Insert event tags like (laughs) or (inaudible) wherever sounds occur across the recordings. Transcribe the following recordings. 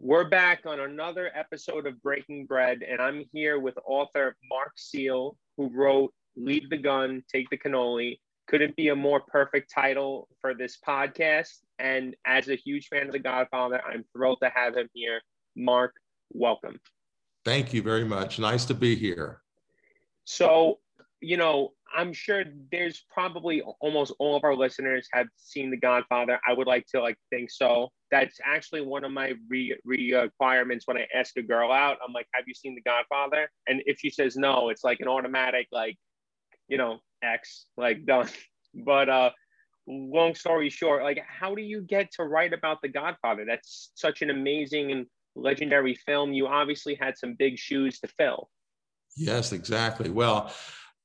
We're back on another episode of Breaking Bread, and I'm here with author Mark Seal, who wrote Leave the Gun, Take the Cannoli. Couldn't be a more perfect title for this podcast. And as a huge fan of The Godfather, I'm thrilled to have him here. Mark, welcome. Thank you very much. Nice to be here. So, you know, I'm sure there's probably almost all of our listeners have seen The Godfather. I would like to like think so. That's actually one of my re- requirements when I ask a girl out. I'm like, "Have you seen The Godfather?" And if she says no, it's like an automatic like, you know, X like done. (laughs) But uh, long story short, like, how do you get to write about The Godfather? That's such an amazing and legendary film. You obviously had some big shoes to fill. Yes, exactly. Well,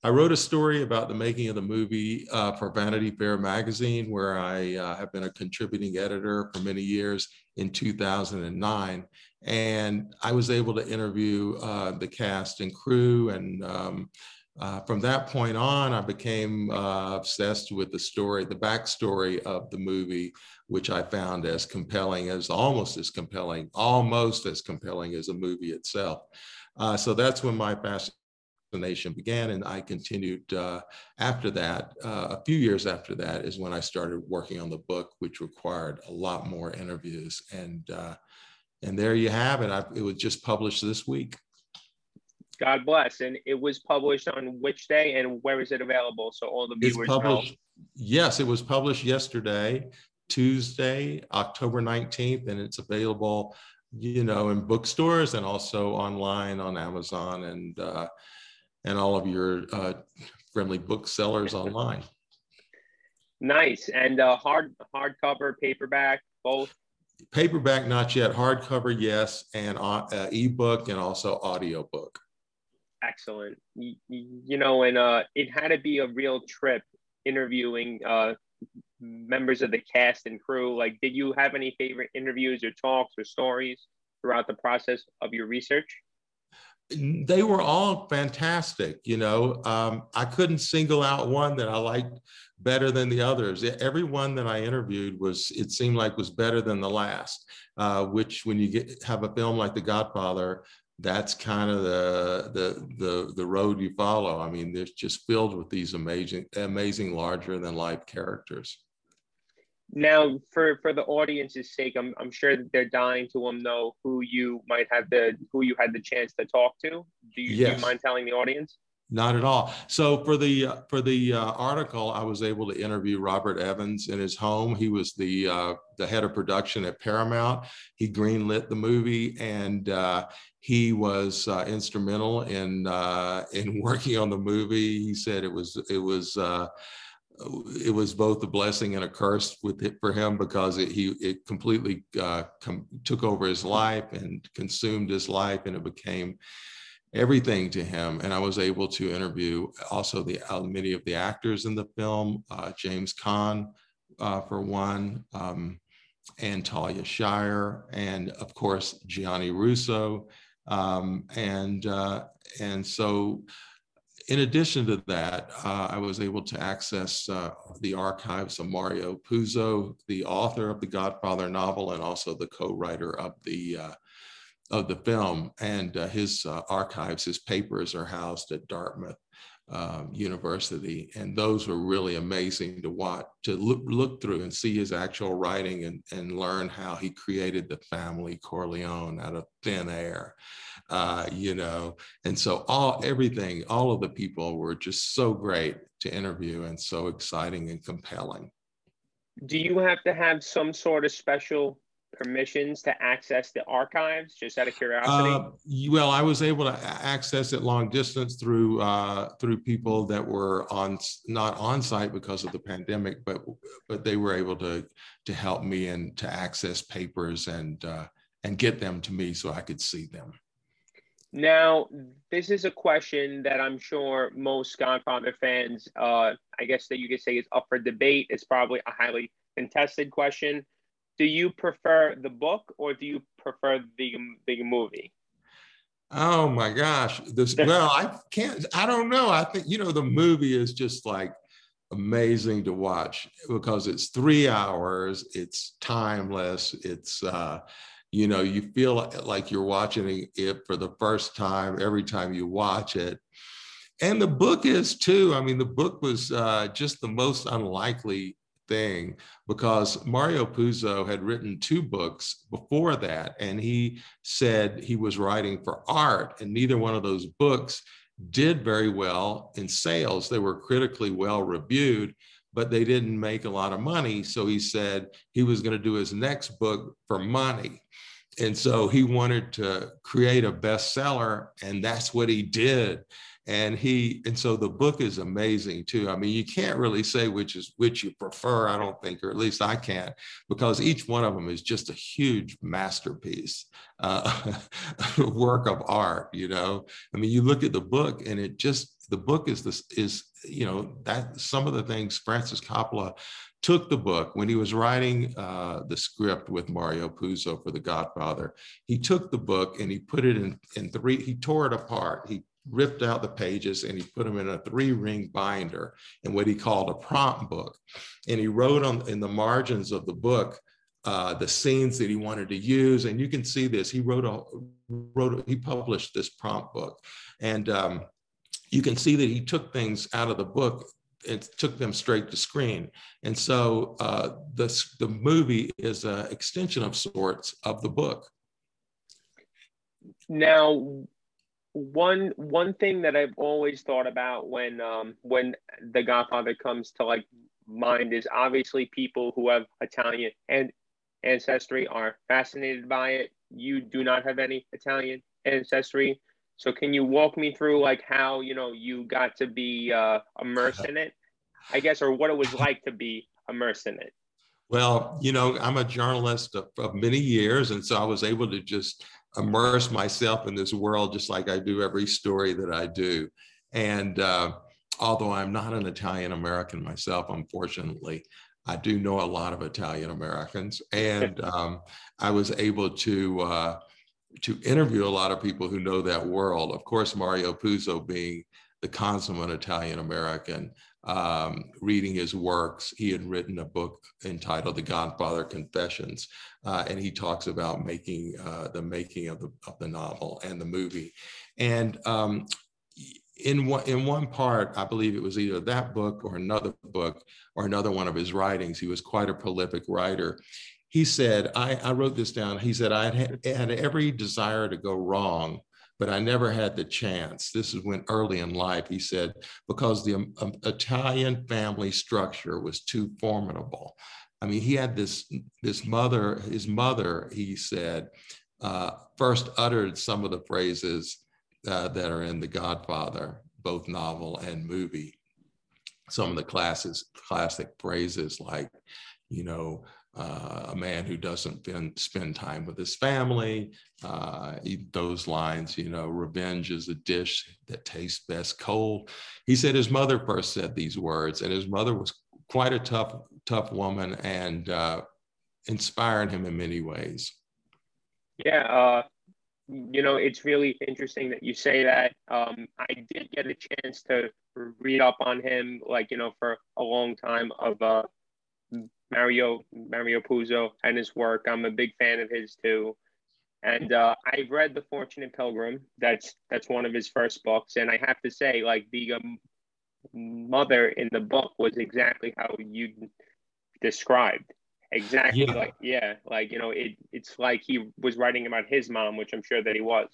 I wrote a story about the making of the movie uh, for Vanity Fair magazine, where I uh, have been a contributing editor for many years in 2009. And I was able to interview uh, the cast and crew. And um, uh, from that point on, I became uh, obsessed with the story, the backstory of the movie, which I found as compelling as almost as compelling, almost as compelling as a movie itself. Uh, so that's when my passion Nation began, and I continued uh, after that. Uh, a few years after that is when I started working on the book, which required a lot more interviews. And uh, and there you have it. I, it was just published this week. God bless. And it was published on which day, and where is it available? So all the viewers know. Yes, it was published yesterday, Tuesday, October nineteenth, and it's available you know, in bookstores and also online on Amazon and uh, and all of your uh, friendly booksellers online. Nice and uh, hard hardcover, paperback, both. Paperback, not yet. Hardcover, yes, and uh, uh ebook and also audiobook. Excellent. You, you know, and uh, it had to be a real trip interviewing uh, members of the cast and crew. Like, did you have any favorite interviews or talks or stories throughout the process of your research? They were all fantastic. You know, um, I couldn't single out one that I liked better than the others. Every one that I interviewed was, it seemed like was better than the last, uh, which when you get have a film like The Godfather, that's kind of the, the, the, the road you follow. I mean, it's just filled with these amazing, amazing larger than life characters. Now, for for the audience's sake, I'm I'm sure that they're dying to um, know who you might have the who you had the chance to talk to. Do you, yes. do you mind telling the audience? Not at all. So for the uh, for the uh, article, I was able to interview Robert Evans in his home. He was the uh, the head of production at Paramount. He greenlit the movie, and uh, he was uh, instrumental in uh, in (laughs) working on the movie. He said it was it was it was both a blessing and a curse with it for him because it, he it completely uh, com- took over his life and consumed his life and it became everything to him. And i was able to interview also the uh, many of the actors in the film uh, james caan uh, for one um, and talia shire and of course gianni russo. Um, and uh, and so in addition to that, uh, I was able to access uh, the archives of Mario Puzo, the author of the Godfather novel, and also the co-writer of the uh, of the film. And uh, his uh, archives, his papers, are housed at Dartmouth um, University, and those were really amazing to watch, to look, look through and see his actual writing and, and learn how he created the family Corleone out of thin air, uh, you know. And so all everything, all of the people were just so great to interview and so exciting and compelling. Do you have to have some sort of special permissions to access the archives just out of curiosity uh, well i was able to access it long distance through uh, through people that were on not on site because of the pandemic but but they were able to to help me and to access papers and uh, and get them to me so i could see them now this is a question that i'm sure most godfather fans uh, i guess that you could say is up for debate it's probably a highly contested question do you prefer the book or do you prefer the the movie? Oh my gosh. This (laughs) well, I can't I don't know. I think you know the movie is just like amazing to watch because it's 3 hours, it's timeless, it's uh you know, you feel like you're watching it for the first time every time you watch it. And the book is too. I mean, the book was uh, just the most unlikely thing because Mario Puzo had written two books before that, and he said he was writing for art, and neither one of those books did very well in sales. They were critically well reviewed, but they didn't make a lot of money. So he said he was going to do his next book for money. And so he wanted to create a bestseller, and that's what he did and he and so the book is amazing too i mean you can't really say which is which you prefer i don't think or at least i can't because each one of them is just a huge masterpiece uh, (laughs) work of art you know i mean you look at the book and it just the book is this is you know that some of the things francis coppola took the book when he was writing uh, the script with Mario Puzo for The Godfather. He took the book and he put it in, in three, he tore it apart. He ripped out the pages and he put them in a three ring binder in what he called a prompt book. And he wrote on in the margins of the book uh, the scenes that he wanted to use. And you can see this. He wrote a wrote a, he published this prompt book, and um, you can see that he took things out of the book and took them straight to screen. And so uh, this the movie is an extension of sorts of the book. Now, one one thing that I've always thought about when um, when The Godfather comes to like mind is obviously people who have Italian and ancestry are fascinated by it. You do not have any Italian ancestry, so can you walk me through like how you know you got to be uh, immersed in it, I guess, or what it was like to be immersed in it? Well, you know, I'm a journalist of, of many years, and so I was able to just immerse myself in this world just like I do every story that I do. And uh, although I'm not an Italian American myself, unfortunately, I do know a lot of Italian Americans, and um, I was able to uh, to interview a lot of people who know that world. Of course, Mario Puzo being the consummate Italian American, um, reading his works. He had written a book entitled The Godfather Confessions, uh, and he talks about making uh, the making of the, of the novel and the movie. And um, in one, in one part, I believe it was either that book or another book or another one of his writings. He was quite a prolific writer. He said, I, I wrote this down. He said, I had, had every desire to go wrong but I never had the chance. This is when early in life, he said, because the um, um, Italian family structure was too formidable. I mean, he had this, this mother, his mother, he said, uh, first uttered some of the phrases uh, that are in The Godfather, both novel and movie. Some of the classes, classic phrases like, you know, uh, a man who doesn't spend, spend time with his family. Uh, those lines, you know, revenge is a dish that tastes best cold. He said his mother first said these words, and his mother was quite a tough, tough woman and uh, inspired him in many ways. Yeah, uh, you know, it's really interesting that you say that. Um, I did get a chance to read up on him, like you know, for a long time of uh, Mario Mario Puzo and his work. I'm a big fan of his too. And uh, I've read The Fortunate Pilgrim. That's that's one of his first books, and I have to say, like the um, mother in the book was exactly how you described. Exactly yeah. like yeah, like you know, it it's like he was writing about his mom, which I'm sure that he was.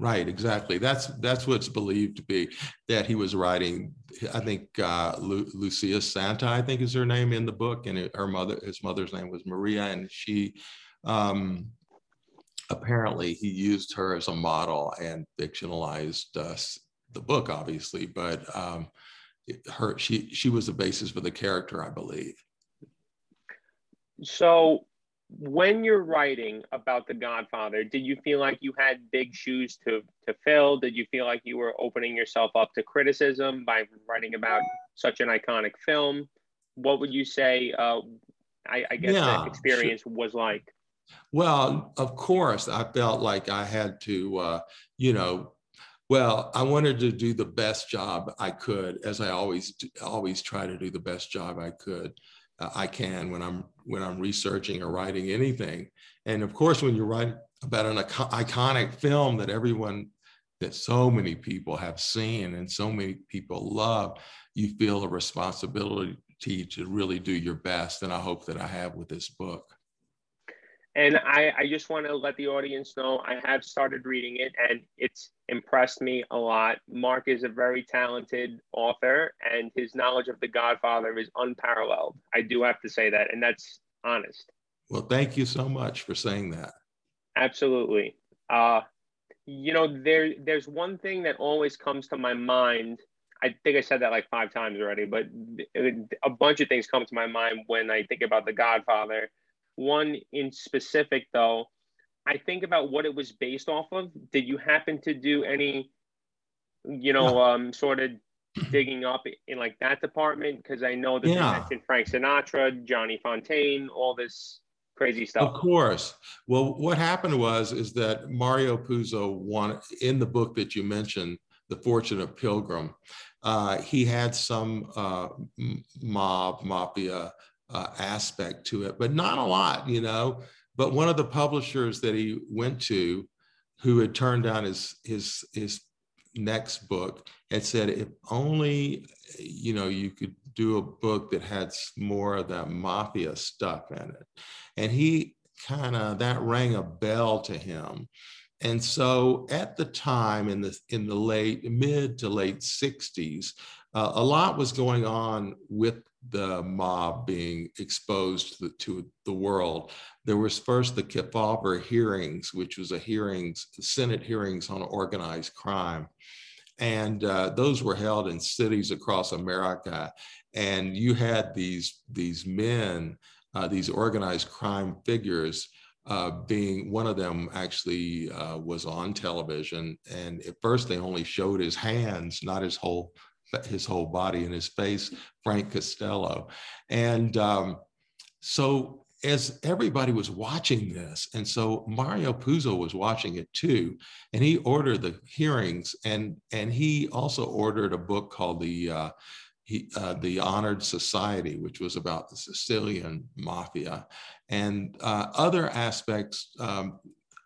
Right, exactly. That's that's what's believed to be that he was writing. I think uh, Lu- Lucia Santa, I think is her name in the book, and it, her mother, his mother's name was Maria, and she um, apparently he used her as a model and fictionalized uh, the book, obviously, but um, her she she was the basis for the character, I believe. So when you're writing about the godfather did you feel like you had big shoes to to fill? Did you feel like you were opening yourself up to criticism by writing about such an iconic film? What would you say uh, I, I, guess yeah, experience sure. was like? Well of course i felt like i had to uh, you know well i wanted to do the best job i could as i always always try to do the best job i could Uh, I can when I'm when I'm researching or writing anything. And of course, when you write about an iconic film that everyone that so many people have seen and so many people love, you feel a responsibility to really do your best. And I hope that I have with this book. And I, I just want to let the audience know I have started reading it and it's impressed me a lot. Mark is a very talented author and his knowledge of The Godfather is unparalleled. I do have to say that, and that's honest. Well, thank you so much for saying that. Absolutely. Uh, you know, there there's one thing that always comes to my mind. I think I said that like five times already, but a bunch of things come to my mind when I think about The Godfather one in specific, though, I think about what it was based off of. Did you happen to do any, you know, um, sort of digging up in like that department? Because I know that yeah. you mentioned Frank Sinatra, Johnny Fontane, all this crazy stuff. Of course. Well, what happened was is that Mario Puzo won in the book that you mentioned, The Fortunate Pilgrim. Uh, he had some uh, mob mafia uh, aspect to it, but not a lot, you know. But one of the publishers that he went to, who had turned down his his his next book, had said, if only you know you could do a book that had more of that mafia stuff in it, and he kind of that rang a bell to him. And so at the time in the in the late mid to late 60s, uh, a lot was going on with the mob being exposed to the, to the, world. There was first the Kefauver hearings, which was a hearings, Senate hearings on organized crime. And uh, those were held in cities across America. And you had these, these men, uh, these organized crime figures uh, being one of them actually uh, was on television. And at first they only showed his hands, not his whole his whole body and his face, Frank Costello. And um, so as everybody was watching this, and so Mario Puzo was watching it too, and he ordered the hearings, and and he also ordered a book called the uh, he, uh, the Honored Society, which was about the Sicilian mafia, and uh, other aspects um,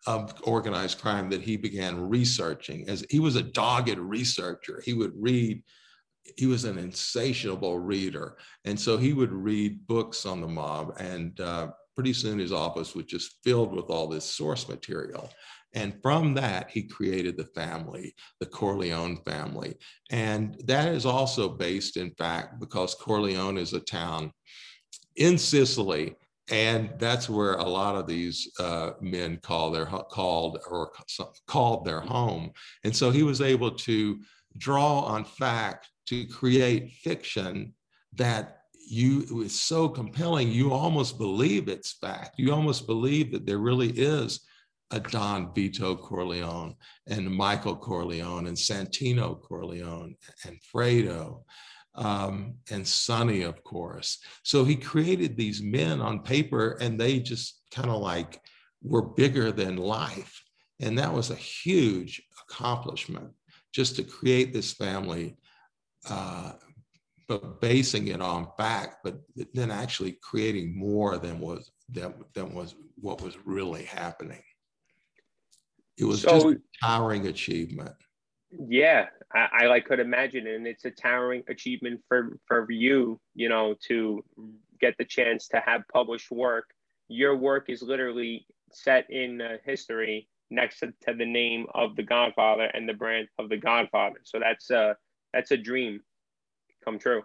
of organized crime that he began researching. As he was a dogged researcher, he would read he was an insatiable reader. And so he would read books on the mob, and uh, pretty soon his office was just filled with all this source material. And from that, he created the family, the Corleone family. And that is also based, in fact, because Corleone is a town in Sicily. And that's where a lot of these uh, men call their called or called their home. And so he was able to draw on fact to create fiction that you is so compelling you almost believe it's fact. You almost believe that there really is a don vito corleone and michael corleone and santino corleone and fredo um, and sonny of course. So he created these men on paper and they just kind of like were bigger than life. And that was a huge accomplishment just to create this family uh, but basing it on fact, but then actually creating more than was than, than was what was really happening. It was so, just a towering achievement. Yeah, I, I could imagine, and it's a towering achievement for for you, you know, to get the chance to have published work. Your work is literally set in uh, history next to, to the name of the Godfather and the brand of the Godfather. So that's a that's a dream come true.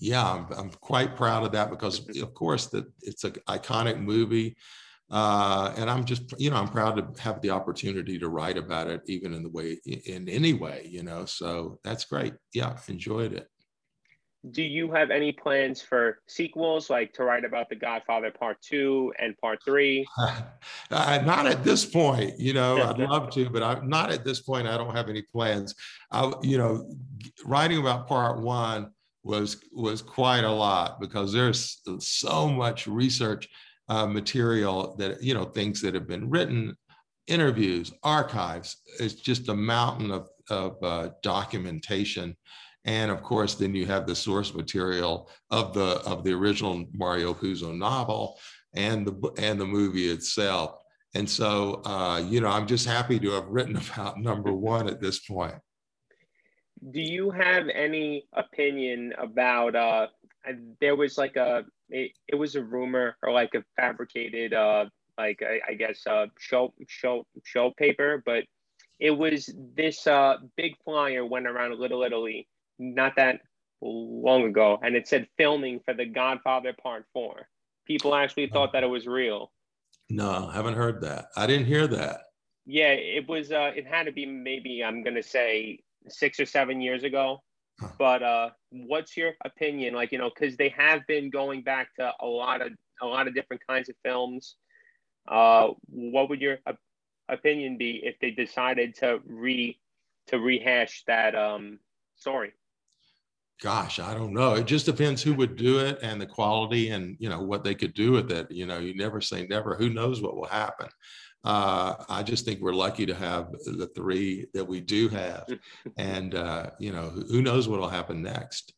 Yeah, I'm, I'm quite proud of that because, of course, that it's an iconic movie. Uh, and I'm just, you know, I'm proud to have the opportunity to write about it, even in the way, in any way, you know. So that's great. Yeah, enjoyed it. Do you have any plans for sequels, like to write about The Godfather Part Two and Part Three? (laughs) uh, not at this point. You know, I'd (laughs) love to, but I'm not at this point. I don't have any plans. I, you know, writing about Part One was was quite a lot because there's so much research uh, material that you know things that have been written interviews archives it's just a mountain of, of uh, documentation and of course then you have the source material of the of the original mario puzo novel and the and the movie itself. And so uh, you know i'm just happy to have written (laughs) about number one at this point. Do you have any opinion about uh there was like a it, it was a rumor or like a fabricated uh like I, I guess uh show show show paper but it was this uh big flyer went around little italy not that long ago and it said filming for the godfather part four people actually thought that it was real no I haven't heard that i didn't hear that yeah it was uh it had to be maybe i'm gonna say six or seven years ago. But uh, what's your opinion? Like you know, because they have been going back to a lot of a lot of different kinds of films. Uh, what would your op- opinion be if they decided to re to rehash that um, story? Gosh, I don't know. It just depends who would do it and the quality and you know what they could do with it. You know, you never say never. Who knows what will happen? uh, I just think we're lucky to have the three that we do have. (laughs) And, uh, you know, who knows what will happen next.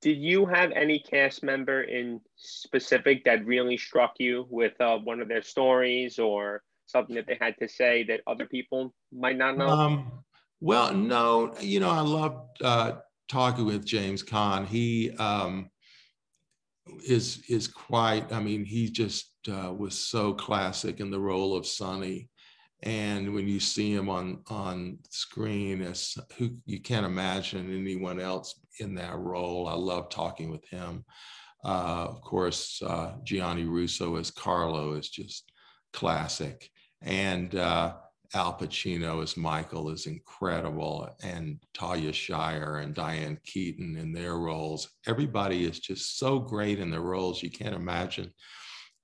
Did you have any cast member in specific that really struck you with uh, one of their stories or something that they had to say that other people might not know? Um, well, no, you know, I loved uh, talking with James Caan. He um, is is quite. I mean, he just uh, was so classic in the role of Sonny. And when you see him on on screen, as who you can't imagine anyone else in that role. I love talking with him. Uh, of course, uh, Gianni Russo as Carlo is just classic, and uh, Al Pacino as Michael is incredible, and Talia Shire and Diane Keaton in their roles. Everybody is just so great in their roles. You can't imagine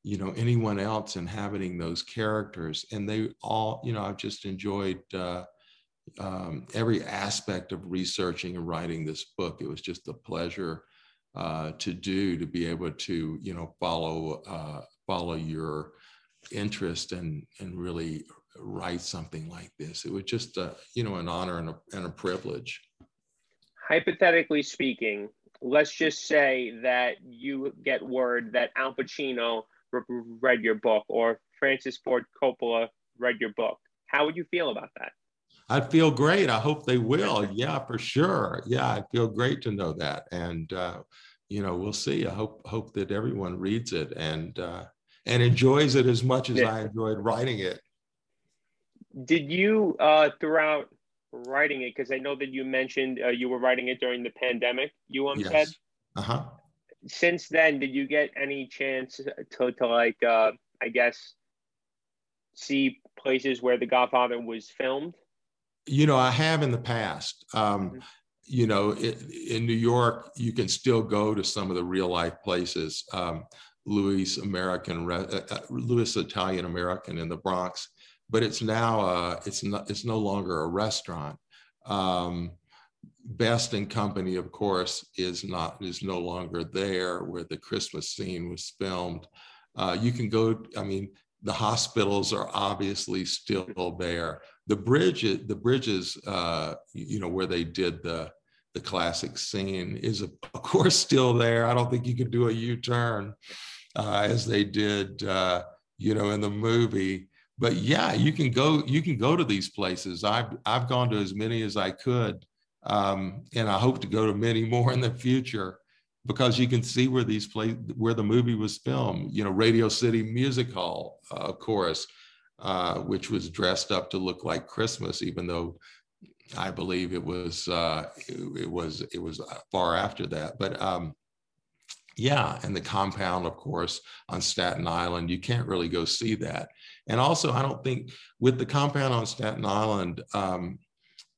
you know anyone else inhabiting those characters and they all you know i've just enjoyed uh, um, every aspect of researching and writing this book it was just a pleasure uh, to do to be able to you know follow uh, follow your interest and and really write something like this it was just a, you know an honor and a, and a privilege hypothetically speaking let's just say that you get word that al pacino read your book or Francis Ford Coppola read your book. How would you feel about that? I'd feel great. I hope they will. Yeah, for sure. Yeah, I feel great to know that. And uh, you know, we'll see. I hope hope that everyone reads it and uh, and enjoys it as much as yeah. I enjoyed writing it. Did you uh, throughout writing it? Because I know that you mentioned uh, you were writing it during the pandemic. You um, yes. said. Uh huh since then, did you get any chance to, to like, uh, I guess, see places where The Godfather was filmed? You know, I have in the past. Um, mm-hmm. You know, it, in New York, you can still go to some of the real life places. Um, Louis American, uh, uh, Louis Italian American in the Bronx, but it's now uh, it's not it's no longer a restaurant. Um, Best and Company, of course, is not is no longer there where the Christmas scene was filmed. Uh, you can go. I mean, the hospitals are obviously still there. The bridge, the bridges, uh, you know, where they did the the classic scene is of course still there. I don't think you could do a U-turn uh, as they did, uh, you know, in the movie. But yeah, you can go. You can go to these places. I've I've gone to as many as I could um, and I hope to go to many more in the future because you can see where these place where the movie was filmed. You know, Radio City Music Hall, uh, of course, uh, which was dressed up to look like Christmas, even though I believe it was uh, it, it, was it was far after that. But um, yeah, and the compound, of course, on Staten Island, you can't really go see that. And also, I don't think with the compound on Staten Island, um,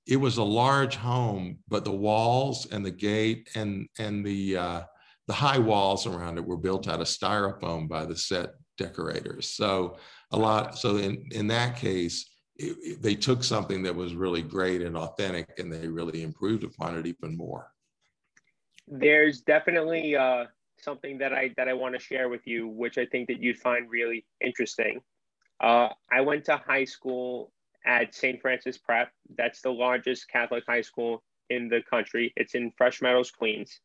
it was a large home, but the walls and the gate and and the uh, the high walls around it were built out of styrofoam by the set decorators. So a lot. So in in that case, it, it, they took something that was really great and authentic, and they really improved upon it even more. There's definitely uh, something that I that I want to share with you, which I think that you'd find really interesting. Uh, I went to high school at St. Francis Prep. That's the largest Catholic high school in the country. It's in Fresh Meadows, Queens.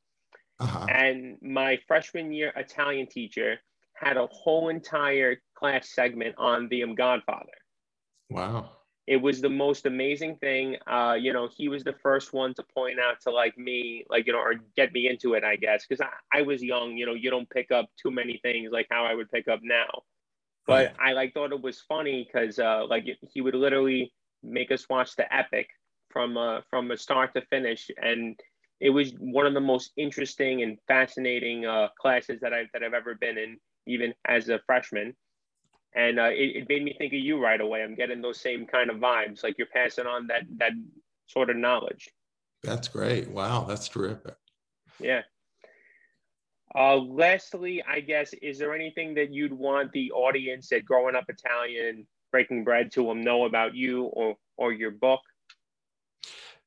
Uh-huh. And my freshman year Italian teacher had a whole entire class segment on the Godfather. Wow. It was the most amazing thing. Uh, you know, he was the first one to point out to like me, like, you know, or get me into it, I guess, because I, I was young, you know, you don't pick up too many things like how I would pick up now. But. I like thought it was funny because uh, like he would literally make us watch the epic from uh, from a start to finish, and it was one of the most interesting and fascinating uh, classes that I that I've ever been in, even as a freshman. And uh, it, it made me think of you right away. I'm getting those same kind of vibes, like you're passing on that that sort of knowledge. That's great. Wow, that's terrific. Yeah. Uh, lastly, I guess, is there anything that you'd want the audience that growing up Italian, breaking bread to them know about you or or your book?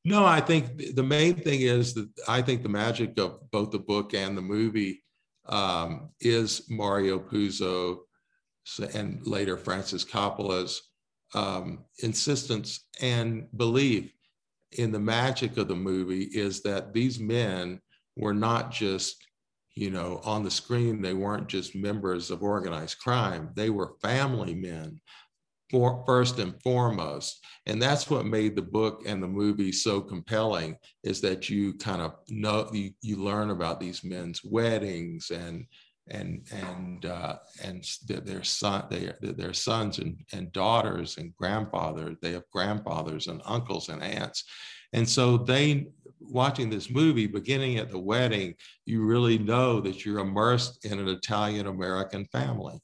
No, I think the main thing is that I think the magic of both the book and the movie um, is Mario Puzo and later Francis Coppola's um, insistence and belief in the magic of the movie is that these men were not just you know on the screen they weren't just members of organized crime. They were family men for, first and foremost. And that's what made the book and the movie so compelling is that you kind of know you, you learn about these men's weddings and and and uh, and their son their, their sons and, and daughters and grandfathers they have grandfathers and uncles and aunts. And so they watching this movie beginning at the wedding you really know that you're immersed in an italian american family.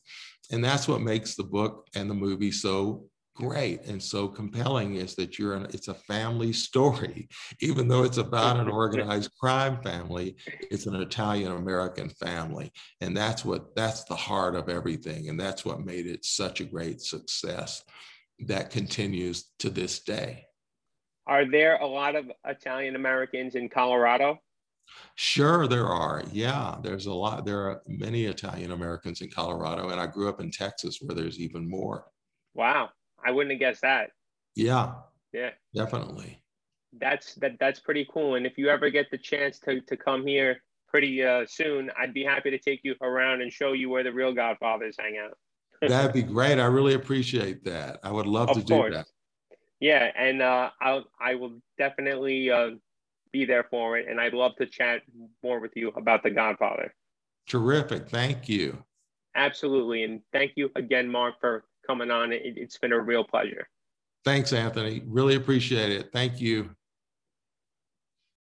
And that's what makes the book and the movie so great and so compelling is that you're in it's a family (laughs) story. Even though it's about an organized crime family it's an italian american family. And that's what that's the heart of everything. And that's what made it such a great success that continues to this day are there a lot of italian americans in colorado Sure, there are. Yeah, there's a lot. There are many Italian Americans in Colorado, and I grew up in Texas where there's even more. Wow, I wouldn't have guessed that. Yeah. Yeah. Definitely. That's that. That's pretty cool. And if you ever get the chance to to come here pretty uh, soon, I'd be happy to take you around and show you where the real Godfathers hang out. (laughs) That'd be great. I really appreciate that. I would love of to course. do that. Yeah, and uh, I'll I will definitely uh, be there for it. And I'd love to chat more with you about The Godfather. Terrific. Thank you. Absolutely. And thank you again, Mark, for coming on. It, it's been a real pleasure. Thanks, Anthony. Really appreciate it. Thank you.